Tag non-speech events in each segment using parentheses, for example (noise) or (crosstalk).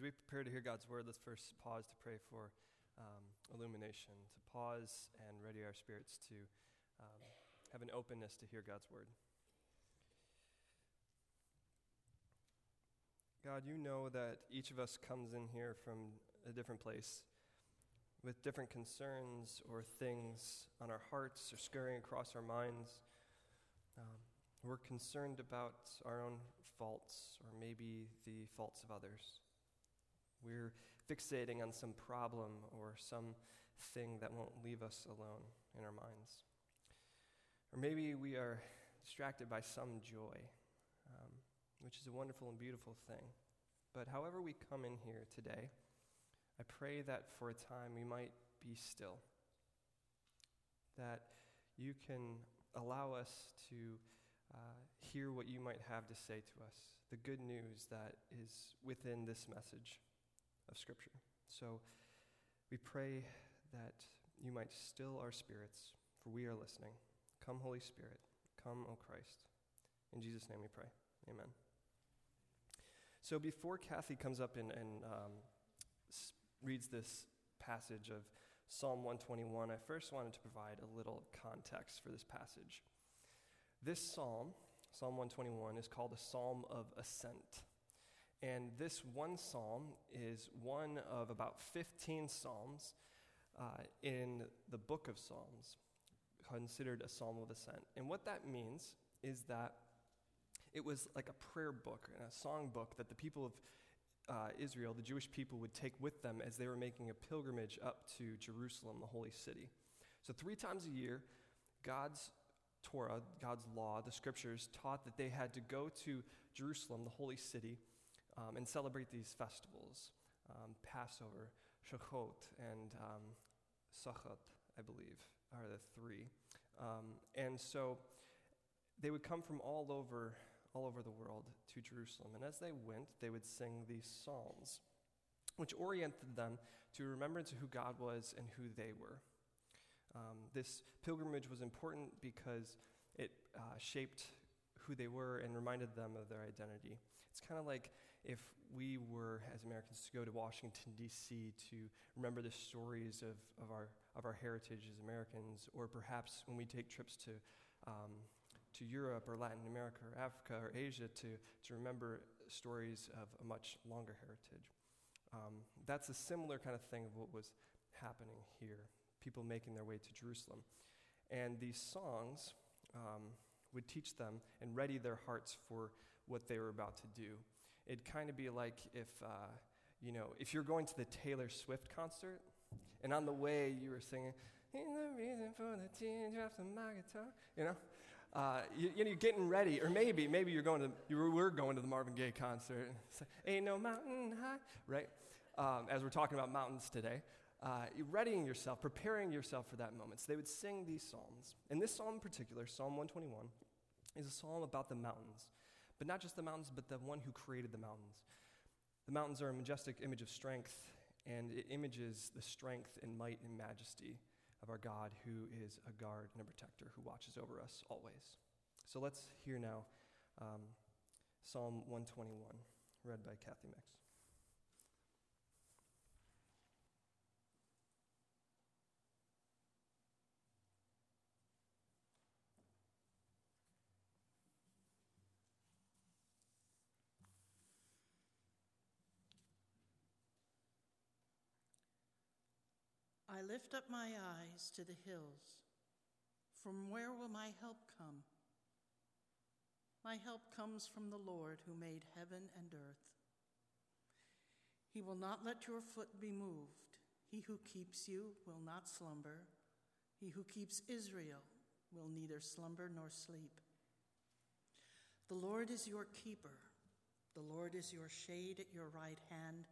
As we prepare to hear God's word, let's first pause to pray for um, illumination, to pause and ready our spirits to um, have an openness to hear God's word. God, you know that each of us comes in here from a different place with different concerns or things on our hearts or scurrying across our minds. Um, we're concerned about our own faults or maybe the faults of others. We're fixating on some problem or some thing that won't leave us alone in our minds. Or maybe we are distracted by some joy, um, which is a wonderful and beautiful thing. But however we come in here today, I pray that for a time we might be still, that you can allow us to uh, hear what you might have to say to us, the good news that is within this message of Scripture. So we pray that you might still our spirits, for we are listening. Come, Holy Spirit. Come, O Christ. In Jesus' name we pray. Amen. So before Kathy comes up and, and um, reads this passage of Psalm 121, I first wanted to provide a little context for this passage. This psalm, Psalm 121, is called a psalm of ascent. And this one psalm is one of about 15 psalms uh, in the book of Psalms, considered a psalm of ascent. And what that means is that it was like a prayer book and a song book that the people of uh, Israel, the Jewish people, would take with them as they were making a pilgrimage up to Jerusalem, the holy city. So, three times a year, God's Torah, God's law, the scriptures taught that they had to go to Jerusalem, the holy city, um, and celebrate these festivals um, Passover, Sukkot, and um, I believe, are the three. Um, and so they would come from all over, all over the world to Jerusalem. And as they went, they would sing these psalms, which oriented them to remembrance of who God was and who they were. Um, this pilgrimage was important because it uh, shaped who they were and reminded them of their identity. It's kind of like if we were, as Americans, to go to Washington, D.C. to remember the stories of, of, our, of our heritage as Americans, or perhaps when we take trips to, um, to Europe or Latin America or Africa or Asia to, to remember stories of a much longer heritage. Um, that's a similar kind of thing of what was happening here, people making their way to Jerusalem. And these songs um, would teach them and ready their hearts for what they were about to do. It'd kind of be like if, uh, you know, if you're going to the Taylor Swift concert, and on the way you were singing, "In the reason for the teardrops on my guitar," you know, uh, you, you, know, you're getting ready, or maybe, maybe you're going to, you were going to the Marvin Gaye concert. Like, Ain't no mountain high, right? Um, as we're talking about mountains today, uh, readying yourself, preparing yourself for that moment. So they would sing these psalms, and this psalm in particular, Psalm 121, is a psalm about the mountains. But not just the mountains, but the one who created the mountains. The mountains are a majestic image of strength, and it images the strength and might and majesty of our God, who is a guard and a protector who watches over us always. So let's hear now um, Psalm 121, read by Kathy Mix. I lift up my eyes to the hills. From where will my help come? My help comes from the Lord who made heaven and earth. He will not let your foot be moved. He who keeps you will not slumber. He who keeps Israel will neither slumber nor sleep. The Lord is your keeper. The Lord is your shade at your right hand.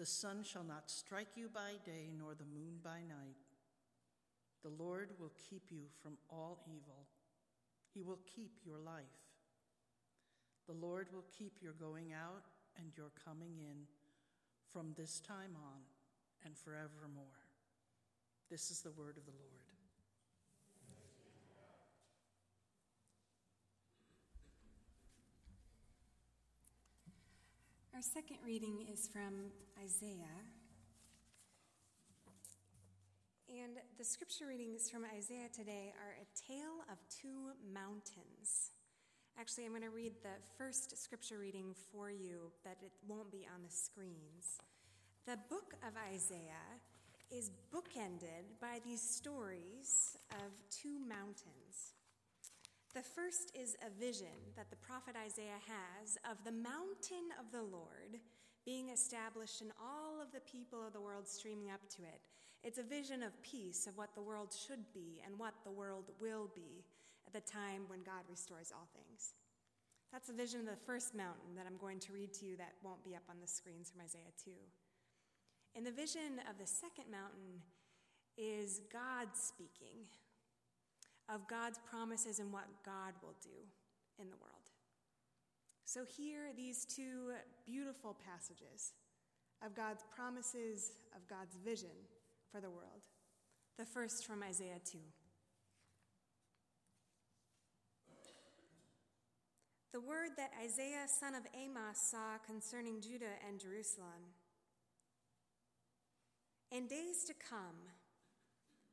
The sun shall not strike you by day, nor the moon by night. The Lord will keep you from all evil. He will keep your life. The Lord will keep your going out and your coming in from this time on and forevermore. This is the word of the Lord. Our second reading is from Isaiah. And the scripture readings from Isaiah today are a tale of two mountains. Actually, I'm going to read the first scripture reading for you, but it won't be on the screens. The book of Isaiah is bookended by these stories of two mountains. The first is a vision that the prophet Isaiah has of the mountain of the Lord being established and all of the people of the world streaming up to it. It's a vision of peace, of what the world should be and what the world will be at the time when God restores all things. That's a vision of the first mountain that I'm going to read to you that won't be up on the screens from Isaiah 2. In the vision of the second mountain is God speaking of God's promises and what God will do in the world. So, here these two beautiful passages of God's promises, of God's vision for the world. The first from Isaiah 2. The word that Isaiah, son of Amos, saw concerning Judah and Jerusalem. In days to come,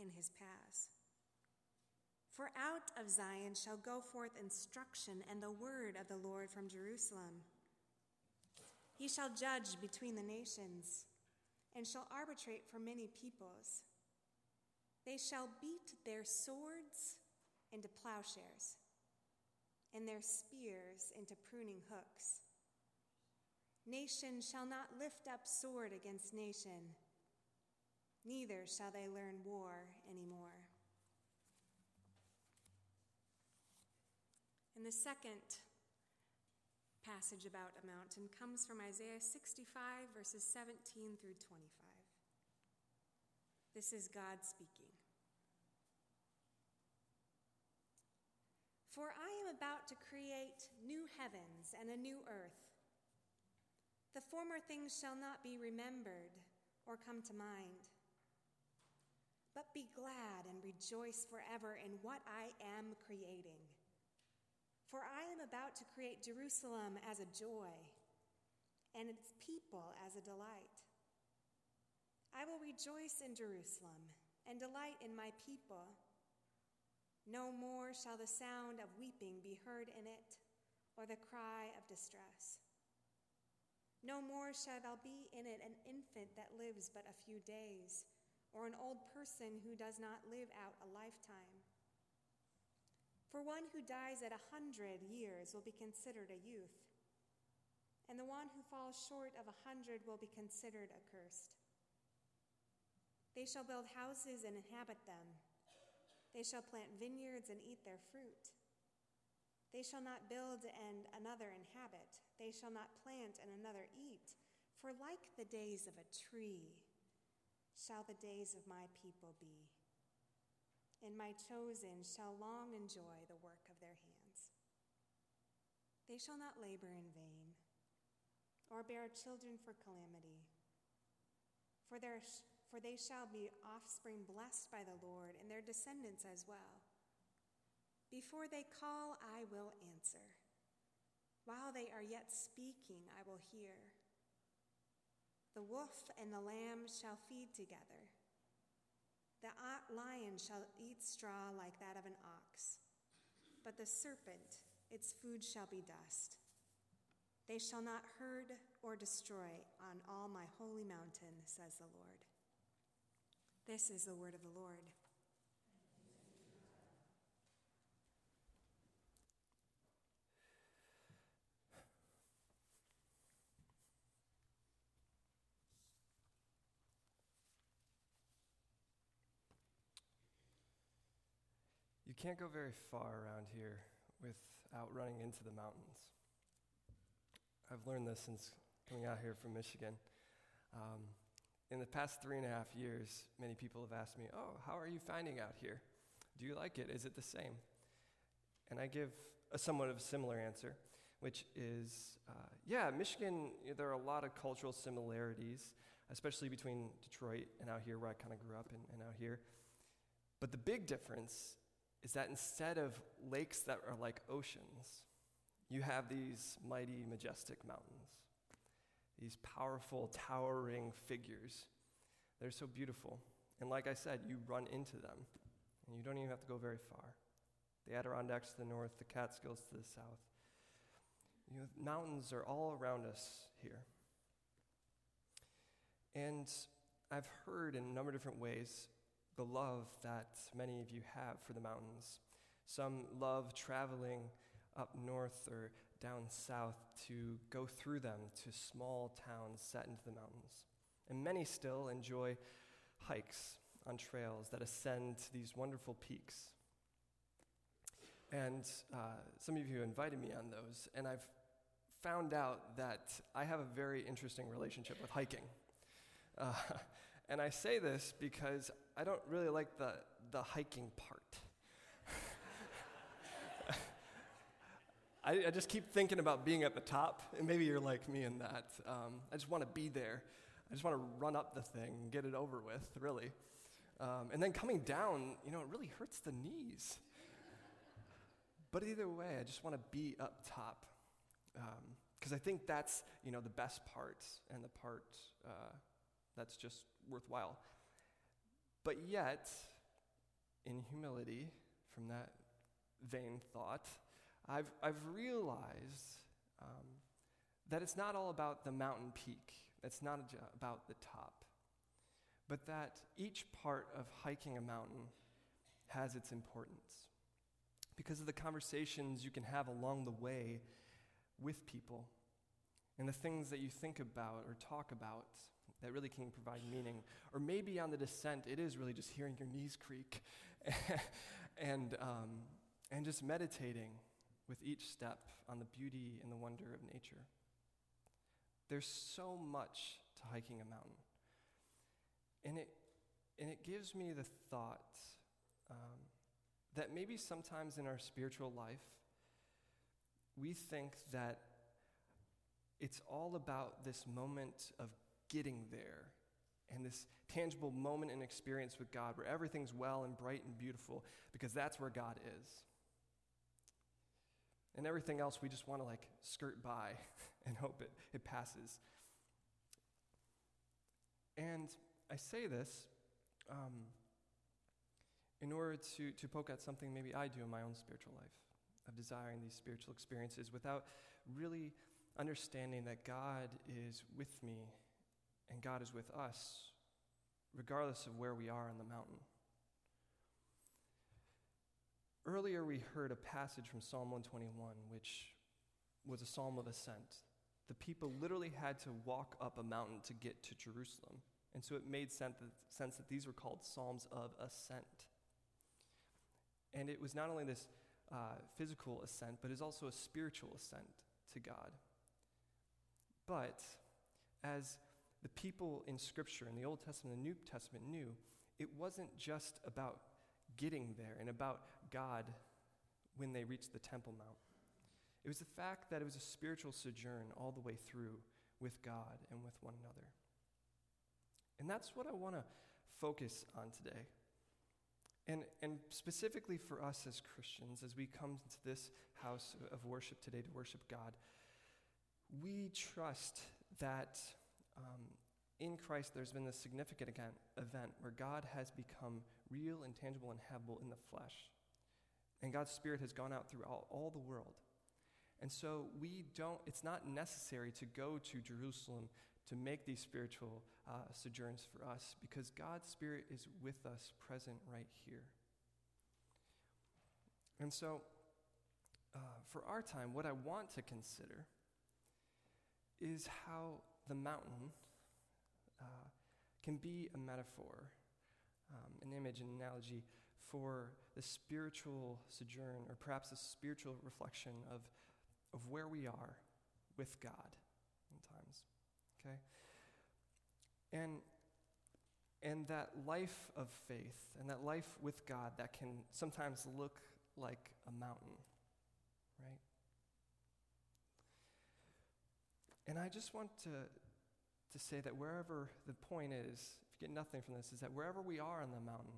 in his paths. For out of Zion shall go forth instruction and the word of the Lord from Jerusalem. He shall judge between the nations and shall arbitrate for many peoples. They shall beat their swords into plowshares and their spears into pruning hooks. Nation shall not lift up sword against nation neither shall they learn war anymore. And the second passage about a mountain comes from Isaiah 65, verses 17 through 25. This is God speaking. For I am about to create new heavens and a new earth. The former things shall not be remembered or come to mind. But be glad and rejoice forever in what I am creating. For I am about to create Jerusalem as a joy, and its people as a delight. I will rejoice in Jerusalem and delight in my people. No more shall the sound of weeping be heard in it, or the cry of distress. No more shall there be in it an infant that lives but a few days or an old person who does not live out a lifetime. For one who dies at a hundred years will be considered a youth, and the one who falls short of a hundred will be considered accursed. They shall build houses and inhabit them. They shall plant vineyards and eat their fruit. They shall not build and another inhabit. They shall not plant and another eat. For like the days of a tree, shall the days of my people be, and my chosen shall long enjoy the work of their hands. They shall not labor in vain, or bear children for calamity, for, their, for they shall be offspring blessed by the Lord, and their descendants as well. Before they call, I will answer. While they are yet speaking, I will hear. The wolf and the lamb shall feed together. The lion shall eat straw like that of an ox, but the serpent, its food shall be dust. They shall not herd or destroy on all my holy mountain, says the Lord. This is the word of the Lord. Can't go very far around here without running into the mountains. I've learned this since coming out here from Michigan. Um, in the past three and a half years, many people have asked me, Oh, how are you finding out here? Do you like it? Is it the same? And I give a somewhat of a similar answer, which is uh, yeah, Michigan, there are a lot of cultural similarities, especially between Detroit and out here, where I kind of grew up, and, and out here. But the big difference is that instead of lakes that are like oceans, you have these mighty, majestic mountains, these powerful, towering figures. They're so beautiful. And like I said, you run into them, and you don't even have to go very far. The Adirondacks to the north, the Catskills to the south. You know, mountains are all around us here. And I've heard in a number of different ways the love that many of you have for the mountains. Some love traveling up north or down south to go through them to small towns set into the mountains. And many still enjoy hikes on trails that ascend to these wonderful peaks. And uh, some of you invited me on those, and I've found out that I have a very interesting relationship with hiking. Uh, and I say this because I don't really like the, the hiking part. (laughs) I, I, just keep thinking about being at the top, and maybe you're like me in that. Um, I just want to be there. I just want to run up the thing and get it over with, really. Um, and then coming down, you know, it really hurts the knees. But either way, I just want to be up top. Because um, I think that's, you know, the best part and the part uh, that's just worthwhile. But yet, in humility, from that vain thought, I've, I've realized um, that it's not all about the mountain peak, it's not about the top, but that each part of hiking a mountain has its importance. Because of the conversations you can have along the way with people and the things that you think about or talk about that really can provide meaning. Or maybe on the descent, it is really just hearing your knees creak (laughs) and, um, and just meditating with each step on the beauty and the wonder of nature. There's so much to hiking a mountain. And it, and it gives me the thought um, that maybe sometimes in our spiritual life, we think that it's all about this moment of getting there and this tangible moment and experience with God where everything's well and bright and beautiful because that's where God is. And everything else we just want to like skirt by (laughs) and hope it, it passes. And I say this um, in order to, to poke at something maybe I do in my own spiritual life of desiring these spiritual experiences without really understanding that God is with me and God is with us, regardless of where we are on the mountain. Earlier, we heard a passage from Psalm 121, which was a psalm of ascent. The people literally had to walk up a mountain to get to Jerusalem. And so it made sense that, sense that these were called psalms of ascent. And it was not only this uh, physical ascent, but it's also a spiritual ascent to God. But as the people in Scripture, in the Old Testament and the New Testament, knew it wasn't just about getting there and about God when they reached the Temple Mount. It was the fact that it was a spiritual sojourn all the way through with God and with one another. And that's what I want to focus on today. And, and specifically for us as Christians, as we come to this house of worship today to worship God, we trust that um, in Christ there's been this significant event where God has become real and tangible and habitable in the flesh. And God's Spirit has gone out through all, all the world. And so we don't, it's not necessary to go to Jerusalem to make these spiritual uh, sojourns for us because God's Spirit is with us present right here. And so, uh, for our time, what I want to consider is how the mountain uh, can be a metaphor, um, an image, an analogy for the spiritual sojourn, or perhaps a spiritual reflection of, of where we are with God in times. Okay? And and that life of faith and that life with God that can sometimes look like a mountain, right? And I just want to, to say that wherever the point is, if you get nothing from this, is that wherever we are on the mountain,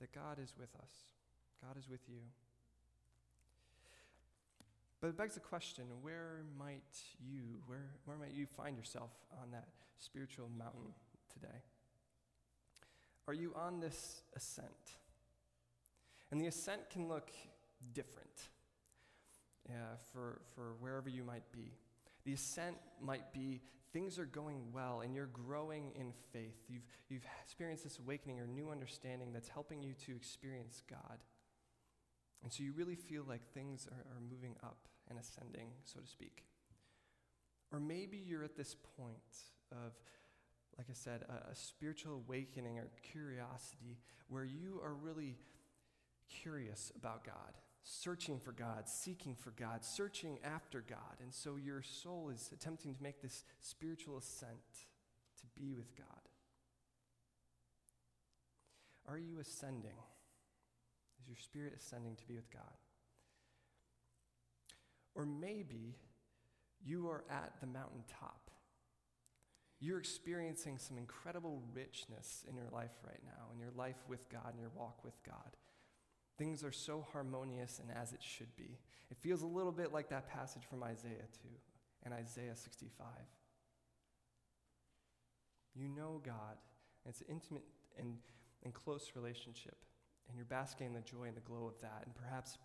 that God is with us. God is with you. But it begs the question where might you, where, where might you find yourself on that spiritual mountain today? Are you on this ascent? And the ascent can look different uh, for, for wherever you might be. The ascent might be things are going well and you're growing in faith. You've, you've experienced this awakening or new understanding that's helping you to experience God. And so you really feel like things are, are moving up and ascending, so to speak. Or maybe you're at this point of, like I said, a, a spiritual awakening or curiosity where you are really curious about God searching for God, seeking for God, searching after God. And so your soul is attempting to make this spiritual ascent to be with God. Are you ascending? Is your spirit ascending to be with God? Or maybe you are at the mountaintop. You're experiencing some incredible richness in your life right now, in your life with God, in your walk with God. Things are so harmonious and as it should be. It feels a little bit like that passage from Isaiah 2 and Isaiah 65. You know God, and it's an intimate and, and close relationship, and you're basking in the joy and the glow of that, and perhaps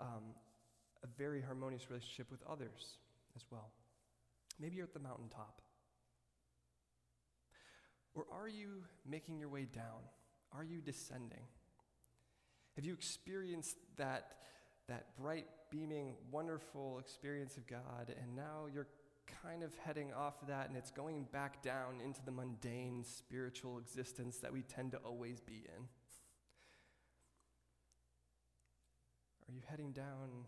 um, a very harmonious relationship with others as well. Maybe you're at the mountaintop. Or are you making your way down? Are you descending? Have you experienced that, that bright, beaming, wonderful experience of God, and now you're kind of heading off of that and it's going back down into the mundane spiritual existence that we tend to always be in? Are you heading down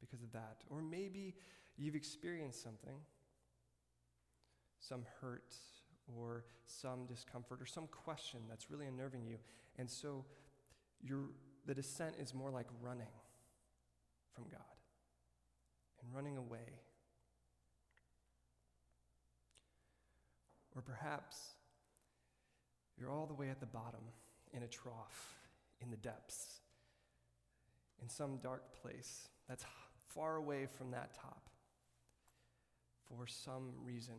because of that? Or maybe you've experienced something, some hurt or some discomfort or some question that's really unnerving you, and so you're the descent is more like running from God and running away. Or perhaps you're all the way at the bottom in a trough, in the depths, in some dark place that's far away from that top for some reason,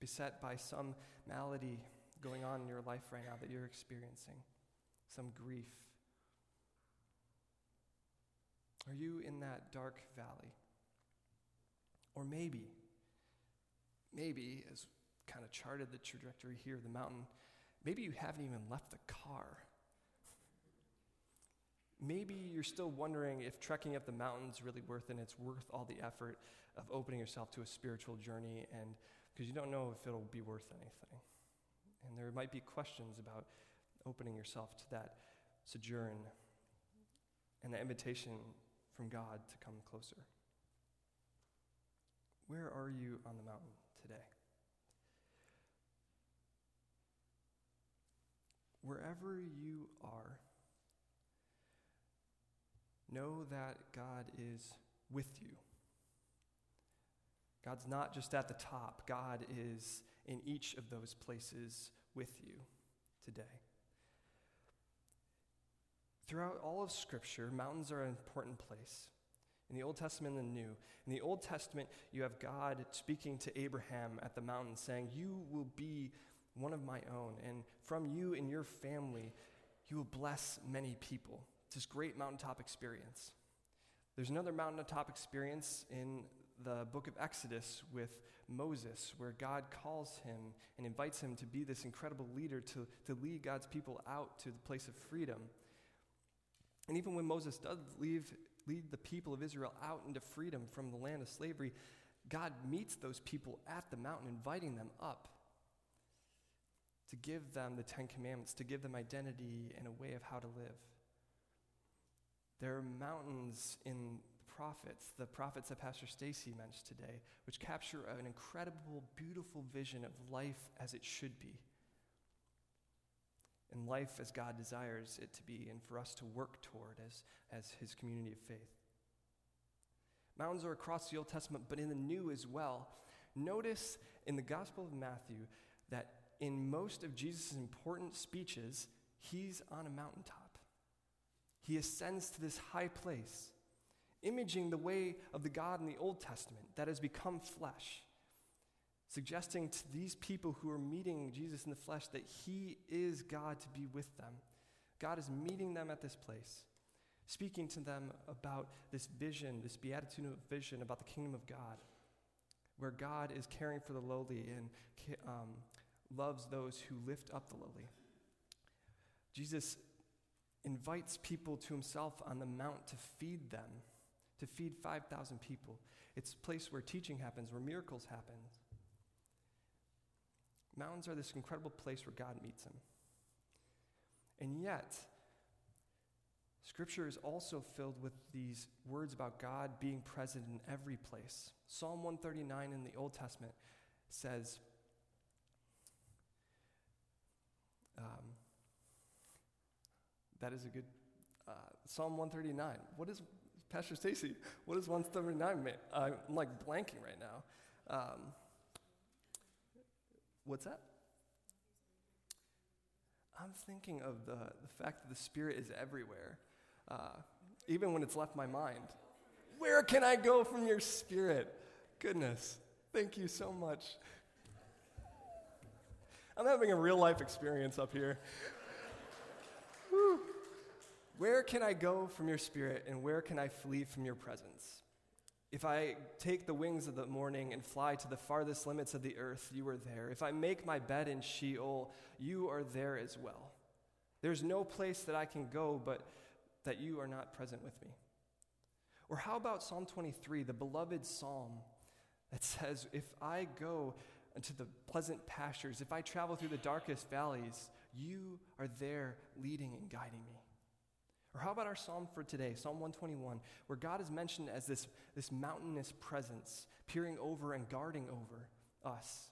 beset by some malady going on in your life right now that you're experiencing, some grief are you in that dark valley? Or maybe, maybe, as kind of charted the trajectory here, the mountain, maybe you haven't even left the car. Maybe you're still wondering if trekking up the mountain's really worth it and it's worth all the effort of opening yourself to a spiritual journey and because you don't know if it'll be worth anything. And there might be questions about opening yourself to that sojourn and the invitation from God to come closer. Where are you on the mountain today? Wherever you are, know that God is with you. God's not just at the top, God is in each of those places with you today. Throughout all of Scripture, mountains are an important place. In the Old Testament and the New. In the Old Testament, you have God speaking to Abraham at the mountain, saying, You will be one of my own, and from you and your family, you will bless many people. It's this great mountaintop experience. There's another mountaintop experience in the book of Exodus with Moses, where God calls him and invites him to be this incredible leader to, to lead God's people out to the place of freedom. And even when Moses does leave, lead the people of Israel out into freedom from the land of slavery, God meets those people at the mountain, inviting them up to give them the Ten Commandments, to give them identity and a way of how to live. There are mountains in the prophets, the prophets that Pastor Stacy mentioned today, which capture an incredible, beautiful vision of life as it should be. And life as God desires it to be, and for us to work toward as, as His community of faith. Mountains are across the Old Testament, but in the New as well. Notice in the Gospel of Matthew that in most of Jesus' important speeches, he's on a mountaintop. He ascends to this high place, imaging the way of the God in the Old Testament that has become flesh, suggesting to these people who are meeting Jesus in the flesh that he is God to be with them. God is meeting them at this place, speaking to them about this vision, this beatitudinal vision about the kingdom of God, where God is caring for the lowly and um, loves those who lift up the lowly. Jesus invites people to himself on the mount to feed them, to feed 5,000 people. It's a place where teaching happens, where miracles happen. Mountains are this incredible place where God meets him. And yet, Scripture is also filled with these words about God being present in every place. Psalm 139 in the Old Testament says, um, that is a good uh, Psalm 139. What is Pastor Stacy? What is 139 mean? I'm like blanking right now. Um, what's that? I'm thinking of the, the fact that the Spirit is everywhere, uh, even when it's left my mind. Where can I go from your Spirit? Goodness, thank you so much. I'm having a real life experience up here. Where can I go from your spirit, and where can I flee from your presence? If I take the wings of the morning and fly to the farthest limits of the earth, you are there. If I make my bed in Sheol, you are there as well. There's no place that I can go but that you are not present with me. Or how about Psalm 23, the beloved psalm that says, If I go into the pleasant pastures, if I travel through the darkest valleys, you are there leading and guiding me. Or how about our psalm for today, Psalm 121, where God is mentioned as this, this mountainous presence, peering over and guarding over us,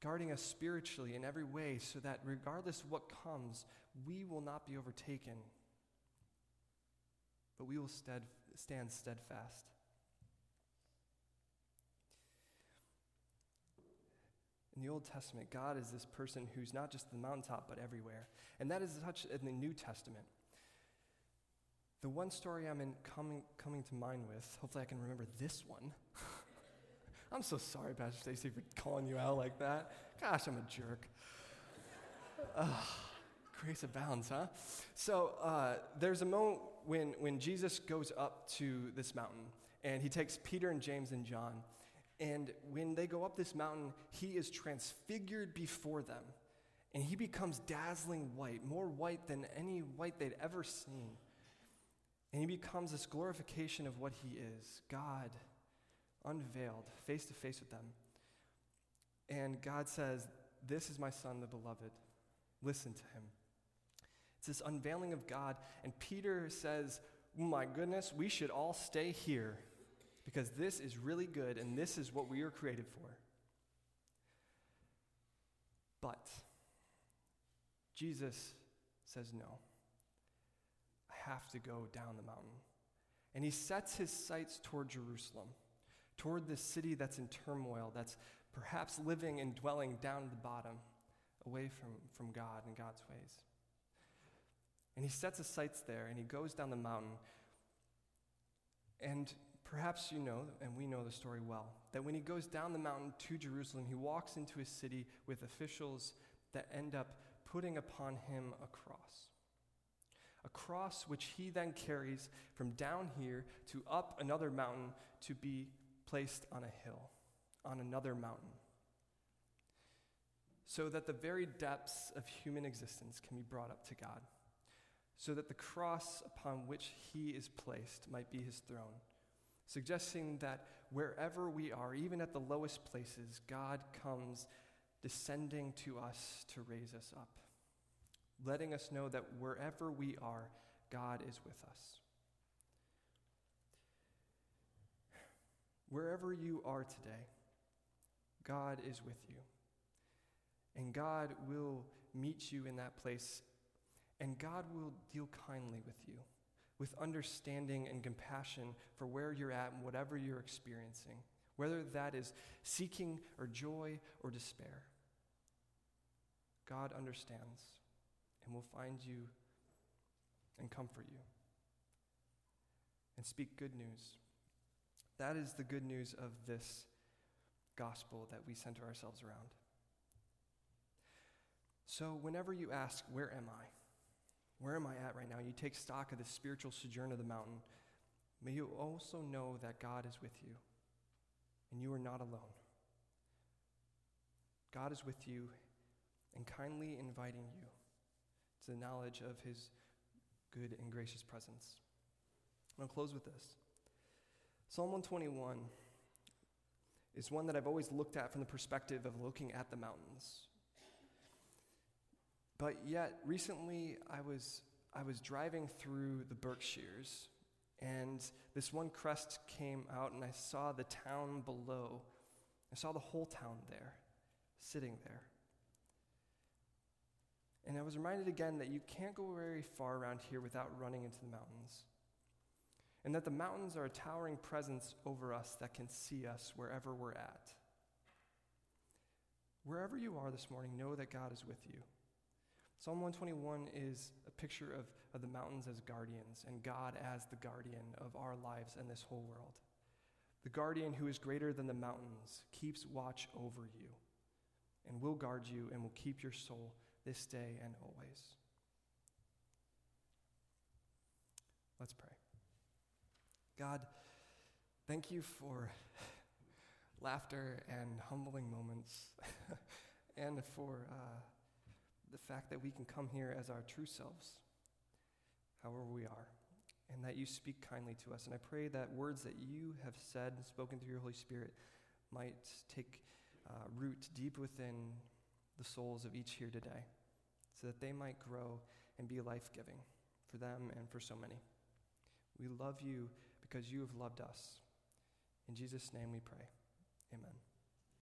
guarding us spiritually in every way, so that regardless of what comes, we will not be overtaken, but we will stead, stand steadfast. In the Old Testament, God is this person who's not just the mountaintop, but everywhere. And that is such in the New Testament. The one story I'm in coming, coming to mind with, hopefully I can remember this one. (laughs) I'm so sorry, Pastor Stacy, for calling you out like that. Gosh, I'm a jerk. (laughs) Uh, grace abounds, huh? So uh, there's a moment when, when Jesus goes up to this mountain, and he takes Peter and James and John, and when they go up this mountain, he is transfigured before them. And he becomes dazzling white, more white than any white they'd ever seen. And he becomes this glorification of what he is God unveiled, face to face with them. And God says, This is my son, the beloved. Listen to him. It's this unveiling of God. And Peter says, My goodness, we should all stay here because this is really good and this is what we are created for. But Jesus says, No, have to go down the mountain. And he sets his sights toward Jerusalem, toward this city that's in turmoil, that's perhaps living and dwelling down at the bottom, away from, from God and God's ways. And he sets his sights there and he goes down the mountain. And Perhaps you know, and we know the story well, that when he goes down the mountain to Jerusalem, he walks into a city with officials that end up putting upon him a cross. A cross which he then carries from down here to up another mountain to be placed on a hill, on another mountain. So that the very depths of human existence can be brought up to God. So that the cross upon which he is placed might be his throne suggesting that wherever we are, even at the lowest places, God comes descending to us to raise us up, letting us know that wherever we are, God is with us. wherever you are today, God is with you. And God will meet you in that place, and God will deal kindly with you, with understanding and compassion for where you're at and whatever you're experiencing, whether that is seeking or joy or despair. God understands and will find you and comfort you and speak good news. That is the good news of this gospel that we center ourselves around. So, whenever you ask, Where am I? Where am I at right now? You take stock of the spiritual sojourn of the mountain. May you also know that God is with you and you are not alone. God is with you and kindly inviting you to the knowledge of his good and gracious presence. I'll close with this. Psalm 121 is one that I've always looked at from the perspective of looking at the mountains. But yet, recently, I was, I was driving through the Berkshires, and this one crest came out, and I saw the town below. I saw the whole town there, sitting there. And I was reminded again that you can't go very far around here without running into the mountains. And that the mountains are a towering presence over us that can see us wherever we're at. Wherever you are this morning, know that God is with you. Psalm 121 is a picture of, of the mountains as guardians and God as the guardian of our lives and this whole world. The guardian who is greater than the mountains keeps watch over you and will guard you and will keep your soul this day and always. Let's pray. God, thank you for laughter and humbling moments (laughs) and for uh, the fact that we can come here as our true selves, however we are, and that you speak kindly to us. And I pray that words that you have said and spoken through your Holy Spirit might take uh, root deep within the souls of each here today that they might grow and be life giving for them and for so many. We love you because you have loved us. In Jesus' name we pray. Amen.